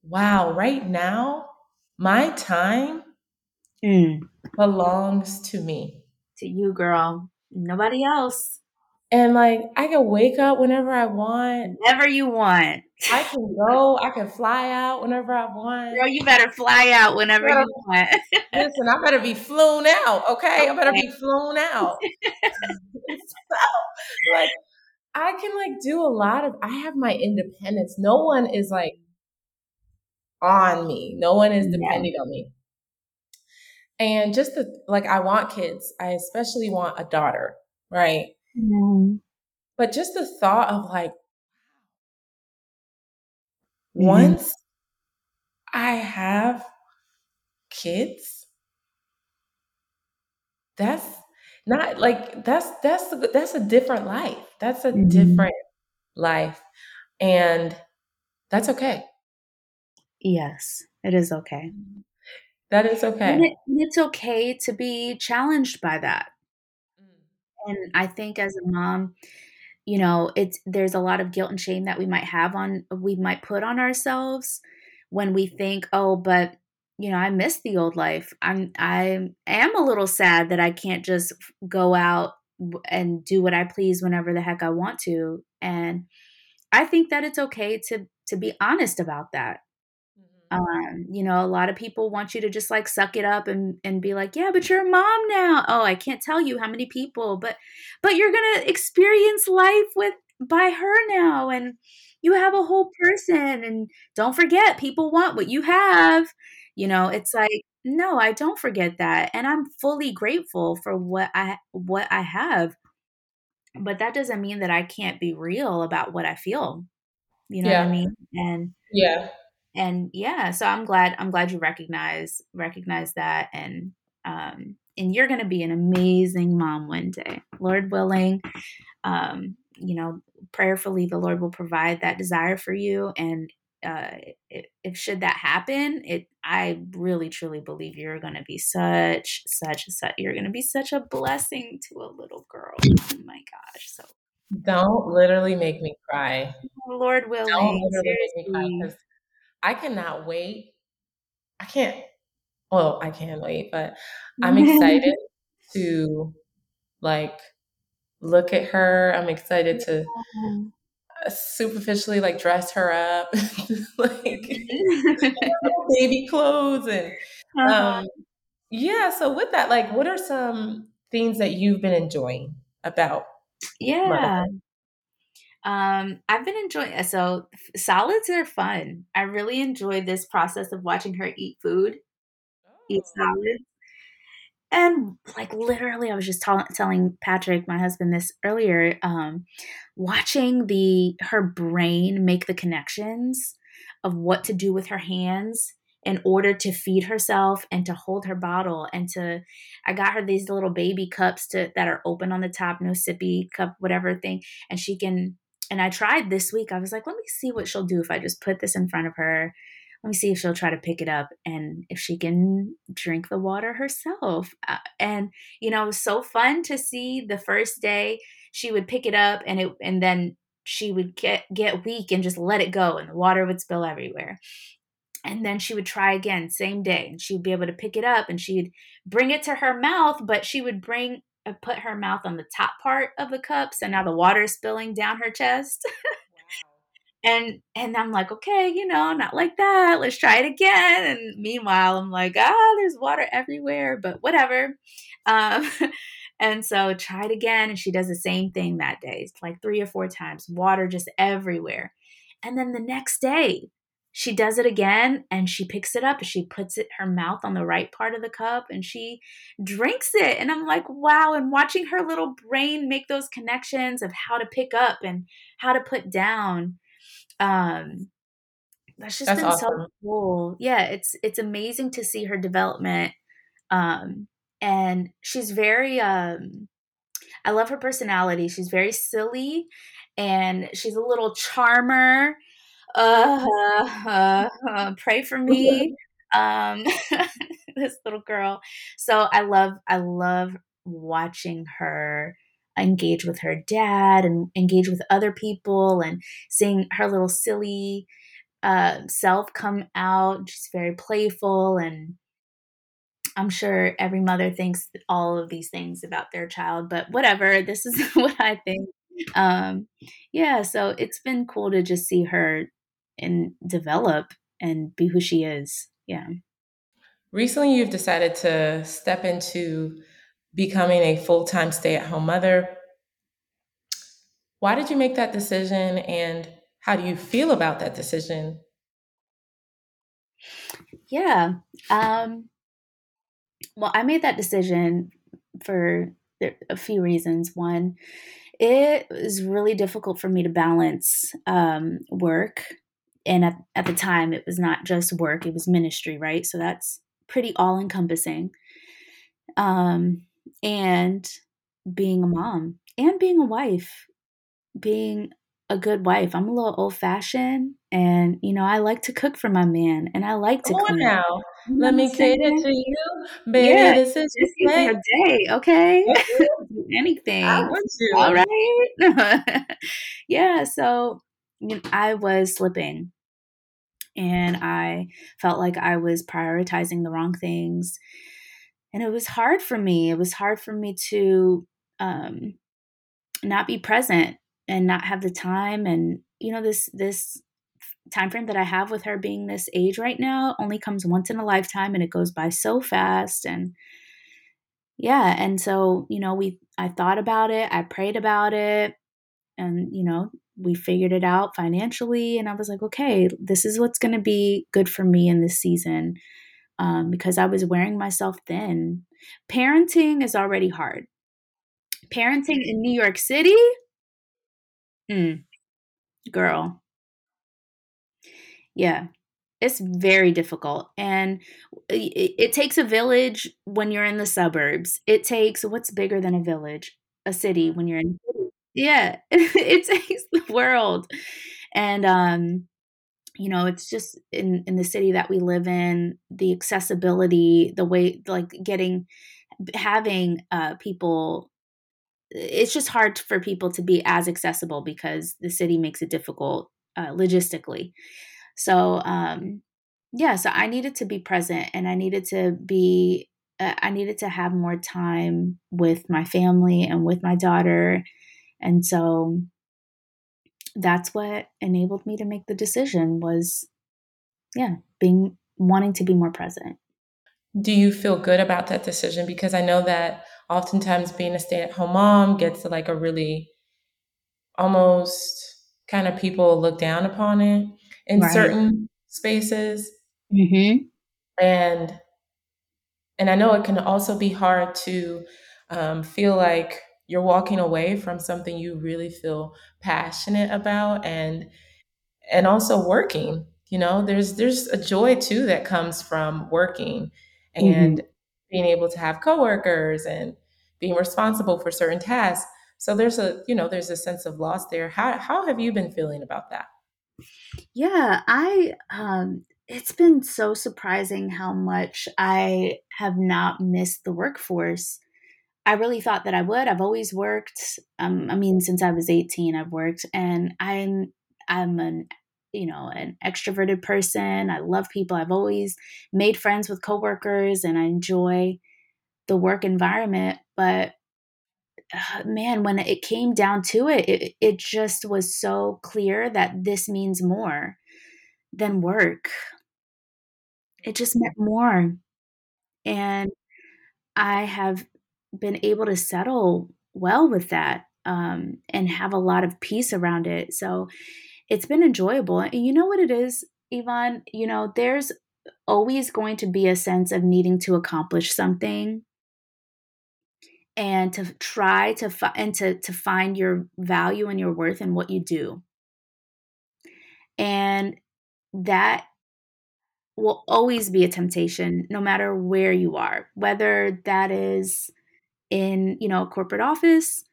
wow, right now, my time mm. belongs to me to you, girl. Nobody else. And like I can wake up whenever I want. Whenever you want. I can go, I can fly out whenever I want. Girl, you better fly out whenever you want. listen, I better be flown out, okay? okay. I better be flown out. so, like I can like do a lot of I have my independence. No one is like on me. No one is depending yeah. on me. And just the like, I want kids. I especially want a daughter, right? Mm-hmm. But just the thought of like, mm-hmm. once I have kids, that's not like that's that's that's a different life. That's a mm-hmm. different life, and that's okay. Yes, it is okay. That is okay. And, it, it's okay to be challenged by that. Mm. And I think as a mom, you know, it's there's a lot of guilt and shame that we might have on we might put on ourselves when we think, "Oh, but you know, I miss the old life. I'm I am a little sad that I can't just go out and do what I please whenever the heck I want to." And I think that it's okay to to be honest about that um, you know, a lot of people want you to just like suck it up and and be like, "Yeah, but you're a mom now." Oh, I can't tell you how many people, but but you're going to experience life with by her now and you have a whole person and don't forget people want what you have. You know, it's like, no, I don't forget that and I'm fully grateful for what I what I have. But that doesn't mean that I can't be real about what I feel. You know yeah. what I mean? And yeah and yeah so i'm glad i'm glad you recognize recognize that and um and you're going to be an amazing mom one day. Lord willing um you know prayerfully the lord will provide that desire for you and uh if, if should that happen it i really truly believe you're going to be such such such you're going to be such a blessing to a little girl. Oh my gosh so don't literally make me cry. Lord willing don't literally make me cry I cannot wait. I can't, well, I can wait, but I'm excited to like look at her. I'm excited to uh, superficially like dress her up, like baby clothes and uh-huh. um yeah, so with that, like what are some things that you've been enjoying about yeah motherhood? Um, I've been enjoying uh, so salads are fun. I really enjoy this process of watching her eat food, eat oh. salads. And like literally, I was just t- telling Patrick, my husband, this earlier. Um, watching the her brain make the connections of what to do with her hands in order to feed herself and to hold her bottle and to I got her these little baby cups to that are open on the top, no sippy cup, whatever thing, and she can and I tried this week. I was like, let me see what she'll do if I just put this in front of her. Let me see if she'll try to pick it up and if she can drink the water herself. Uh, and you know, it was so fun to see the first day she would pick it up and it and then she would get get weak and just let it go and the water would spill everywhere. And then she would try again, same day, and she would be able to pick it up and she'd bring it to her mouth, but she would bring I put her mouth on the top part of the cup, so now the water is spilling down her chest. and and I'm like, okay, you know, not like that. Let's try it again. And meanwhile, I'm like, ah, there's water everywhere, but whatever. Um, and so try it again, and she does the same thing that day. It's like three or four times, water just everywhere. And then the next day, she does it again and she picks it up and she puts it her mouth on the right part of the cup and she drinks it. And i'm like wow and watching her little brain make those connections of how to pick up and how to put down um that's just that's been awesome. so cool. Yeah it's it's amazing to see her development um and she's very um i love her personality. She's very silly and she's a little charmer uh, uh, uh, pray for me um this little girl. So i love i love watching her engage with her dad and engage with other people and seeing her little silly uh, self come out. She's very playful and i'm sure every mother thinks all of these things about their child but whatever this is what i think. Um yeah so it's been cool to just see her and develop and be who she is. Yeah. Recently, you've decided to step into becoming a full time stay at home mother. Why did you make that decision and how do you feel about that decision? Yeah. Um, well, I made that decision for a few reasons. One, it was really difficult for me to balance um, work and at, at the time it was not just work it was ministry right? So that's pretty all encompassing um and being a mom and being a wife being a good wife. I'm a little old fashioned and you know i like to cook for my man and i like to cook. Come clean. now. You let me cater to you. Baby yeah, this is this is your day okay? Anything. All right. Yeah so you know, i was slipping and I felt like I was prioritizing the wrong things. And it was hard for me. It was hard for me to um, not be present and not have the time. And you know, this this time frame that I have with her being this age right now only comes once in a lifetime, and it goes by so fast. And yeah, and so you know, we I thought about it, I prayed about it, and you know, we figured it out financially and i was like okay this is what's going to be good for me in this season um, because i was wearing myself thin. Parenting is already hard. Parenting in new york city? Mm, girl. Yeah. It's very difficult and it, it takes a village when you're in the suburbs. It takes what's bigger than a village? A city when you're in yeah, it takes the world. And um you know, it's just in in the city that we live in, the accessibility, the way like getting having uh people it's just hard for people to be as accessible because the city makes it difficult uh, logistically. So um yeah, so I needed to be present and I needed to be uh, I needed to have more time with my family and with my daughter and so that's what enabled me to make the decision was yeah, being wanting to be more present. Do you feel good about that decision because I know that oftentimes being a stay-at-home mom gets like a really almost kind of people look down upon it in right. certain spaces. Mm-hmm. And and I know it can also be hard to um, feel like you're walking away from something you really feel passionate about and and also working you know? There's there's a joy too that comes from working and mm-hmm. being able to have coworkers and being responsible for certain tasks. So there's a you know there's a sense of loss there. How how have you been feeling about that? Yeah i um it's been so surprising how much i have not missed the workforce I really thought that I would. I've always worked. Um, I mean, since I was 18, I've worked, and I'm I'm an you know an extroverted person. I love people. I've always made friends with coworkers, and I enjoy the work environment. But uh, man, when it came down to it, it, it just was so clear that this means more than work. It just meant more. And I have been able to settle well with that um, and have a lot of peace around it. So it's been enjoyable. And you know what it is, Yvonne? You know, there's always going to be a sense of needing to accomplish something and to try to fi- and to to find your value and your worth in what you do. And that will always be a temptation no matter where you are, whether that is in, you know, a corporate office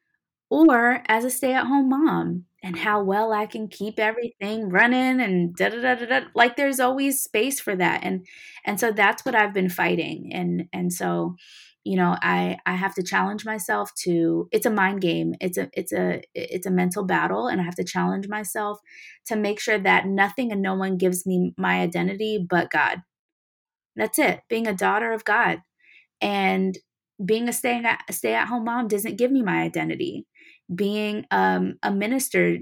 or as a stay-at-home mom and how well I can keep everything running and da da da da da. Like there's always space for that. And and so that's what I've been fighting. And and so, you know, I I have to challenge myself to it's a mind game. It's a it's a it's a mental battle and I have to challenge myself to make sure that nothing and no one gives me my identity but God. That's it. Being a daughter of God. And being a stay at, stay at home mom doesn't give me my identity being um, a minister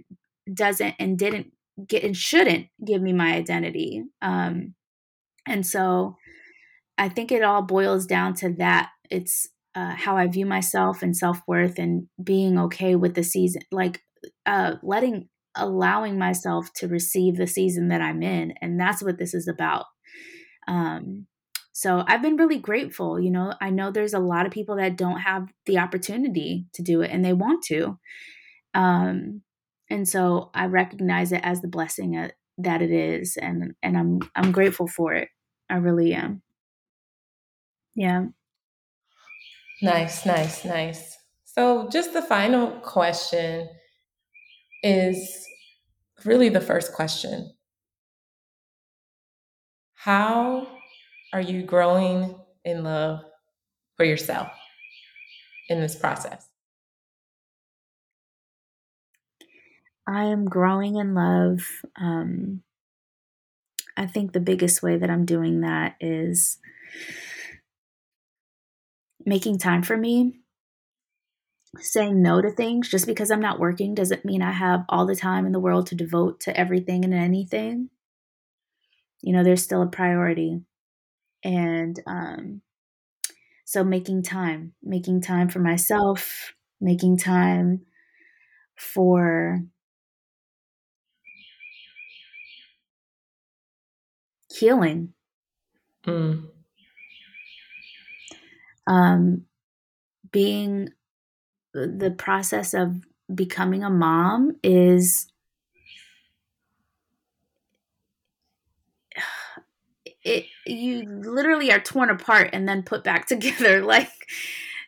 doesn't and didn't get and shouldn't give me my identity. Um, and so I think it all boils down to that. It's uh, how I view myself and self worth and being okay with the season, like uh, letting, allowing myself to receive the season that I'm in. And that's what this is about. Um, so I've been really grateful. You know, I know there's a lot of people that don't have the opportunity to do it and they want to. Um, and so I recognize it as the blessing uh, that it is, and and I'm I'm grateful for it. I really am. Yeah. Nice, nice, nice. So, just the final question is really the first question. How are you growing in love for yourself in this process? I am growing in love. Um, I think the biggest way that I'm doing that is making time for me. Saying no to things just because I'm not working doesn't mean I have all the time in the world to devote to everything and anything. You know, there's still a priority and um, so making time making time for myself making time for healing mm. um, being the process of becoming a mom is it you literally are torn apart and then put back together. Like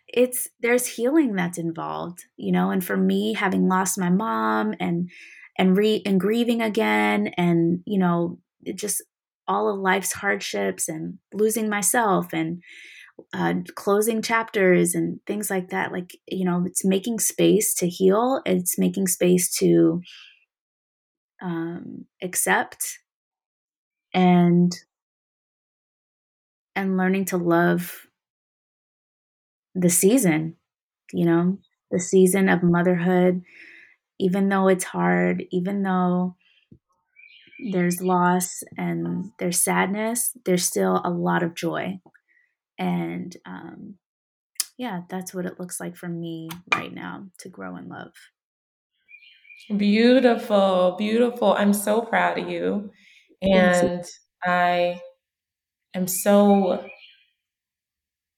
it's there's healing that's involved you know and for me having lost my mom and and re and grieving again and you know just all of life's hardships and losing myself and uh, closing chapters and things like that. Like you know it's making space to heal. It's making space to um, accept and and learning to love the season, you know, the season of motherhood, even though it's hard, even though there's loss and there's sadness, there's still a lot of joy. And um, yeah, that's what it looks like for me right now to grow in love. Beautiful, beautiful. I'm so proud of you. And I am so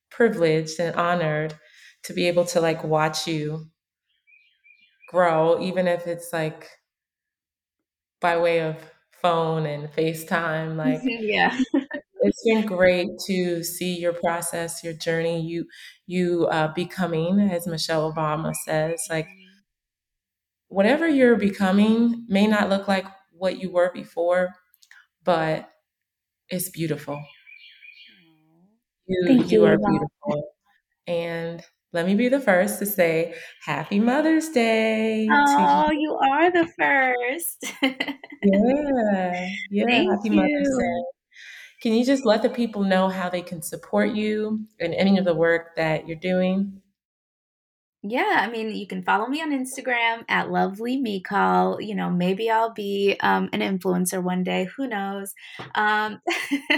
privileged and honored to be able to like watch you grow, even if it's like by way of phone and FaceTime. Like, yeah. it's been great to see your process, your journey, you you uh, becoming, as Michelle Obama says, like whatever you're becoming may not look like what you were before, but it's beautiful. You, Thank you, you are beautiful. And let me be the first to say Happy Mother's Day. Oh, you. you are the first. yeah. Yeah. Thank Happy you. Mother's Day. Can you just let the people know how they can support you in any of the work that you're doing? Yeah, I mean, you can follow me on Instagram at lovely Mikal. You know, maybe I'll be um, an influencer one day. Who knows? Um,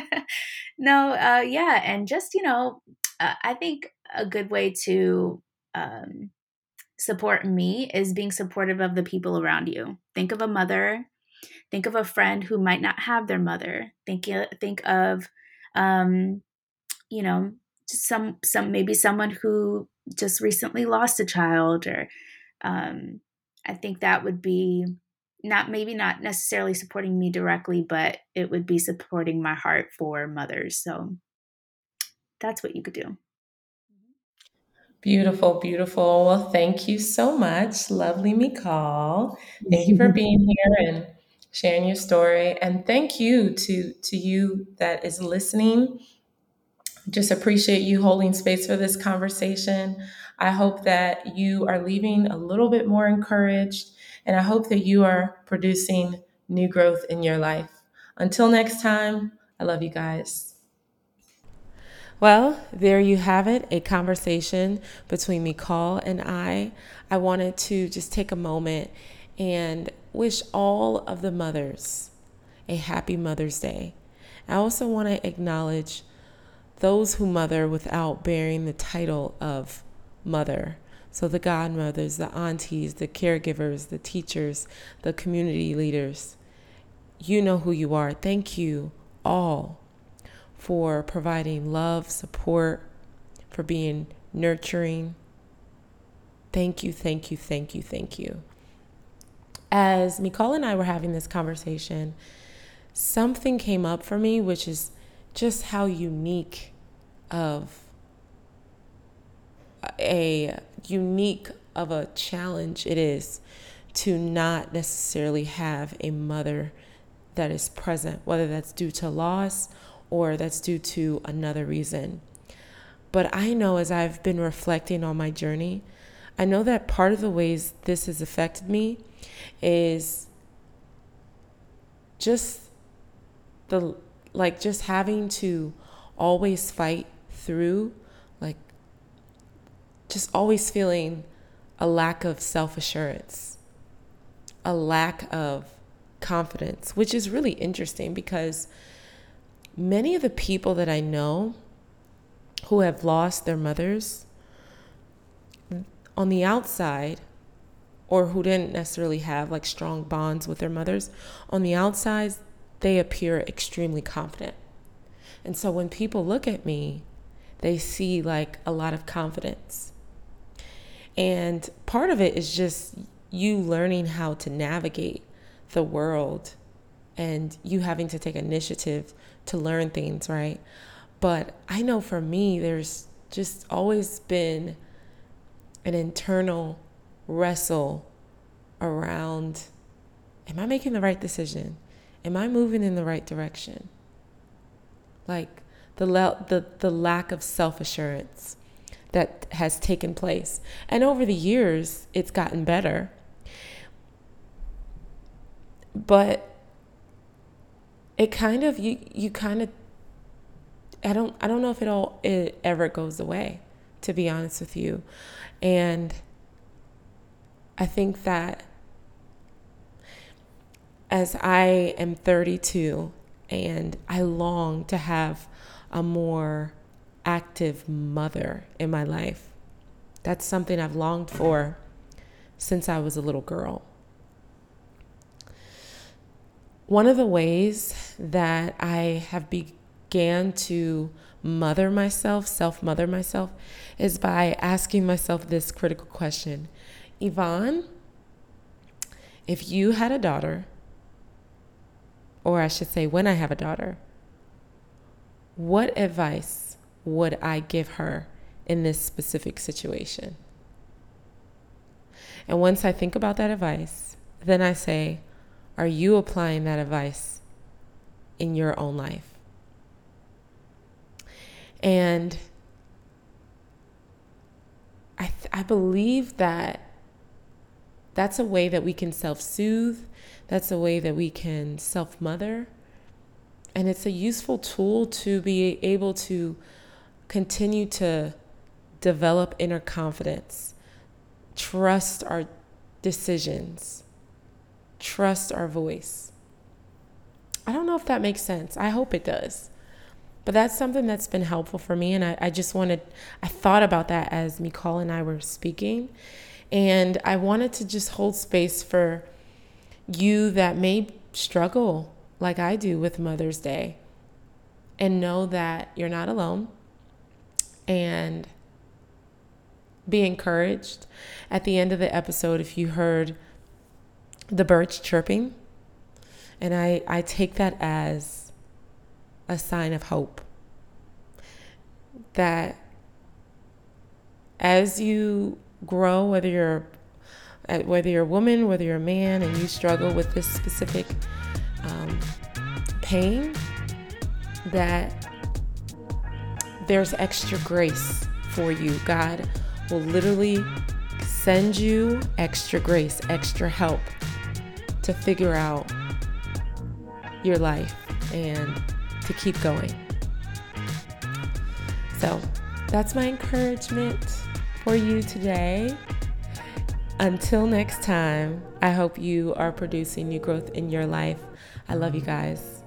no, uh, yeah, and just you know, uh, I think a good way to um, support me is being supportive of the people around you. Think of a mother. Think of a friend who might not have their mother. Think think of, um, you know, some some maybe someone who just recently lost a child, or um, I think that would be not maybe not necessarily supporting me directly, but it would be supporting my heart for mothers. So that's what you could do. Beautiful, beautiful. Well, thank you so much, lovely Mikal. Thank you for being here and sharing your story. And thank you to to you that is listening. Just appreciate you holding space for this conversation. I hope that you are leaving a little bit more encouraged, and I hope that you are producing new growth in your life. Until next time, I love you guys. Well, there you have it a conversation between Mikal and I. I wanted to just take a moment and wish all of the mothers a happy Mother's Day. I also want to acknowledge those who mother without bearing the title of mother. So, the godmothers, the aunties, the caregivers, the teachers, the community leaders. You know who you are. Thank you all for providing love, support, for being nurturing. Thank you, thank you, thank you, thank you. As Mikal and I were having this conversation, something came up for me, which is just how unique of a unique of a challenge it is to not necessarily have a mother that is present, whether that's due to loss or that's due to another reason. But I know as I've been reflecting on my journey, I know that part of the ways this has affected me is just the like just having to always fight through like just always feeling a lack of self-assurance a lack of confidence which is really interesting because many of the people that I know who have lost their mothers on the outside or who didn't necessarily have like strong bonds with their mothers on the outside they appear extremely confident and so when people look at me they see like a lot of confidence and part of it is just you learning how to navigate the world and you having to take initiative to learn things, right? But I know for me, there's just always been an internal wrestle around am I making the right decision? Am I moving in the right direction? Like the, the, the lack of self assurance that has taken place. And over the years, it's gotten better. But it kind of you you kind of I don't I don't know if it all it ever goes away to be honest with you and I think that as I am 32 and I long to have a more active mother in my life. That's something I've longed for since I was a little girl. One of the ways that I have began to mother myself, self mother myself, is by asking myself this critical question Yvonne, if you had a daughter, or I should say, when I have a daughter, what advice would I give her in this specific situation? And once I think about that advice, then I say, are you applying that advice in your own life? And I, th- I believe that that's a way that we can self soothe, that's a way that we can self mother. And it's a useful tool to be able to continue to develop inner confidence, trust our decisions, trust our voice. I don't know if that makes sense. I hope it does. But that's something that's been helpful for me. And I, I just wanted, I thought about that as Mikal and I were speaking. And I wanted to just hold space for you that may struggle like I do with Mother's Day and know that you're not alone and be encouraged. At the end of the episode, if you heard the birds chirping, and I, I take that as a sign of hope. That as you grow, whether you're whether you're a woman, whether you're a man, and you struggle with this specific um, pain, that there's extra grace for you. God will literally send you extra grace, extra help to figure out your life and to keep going. So that's my encouragement for you today. Until next time, I hope you are producing new growth in your life. I love you guys.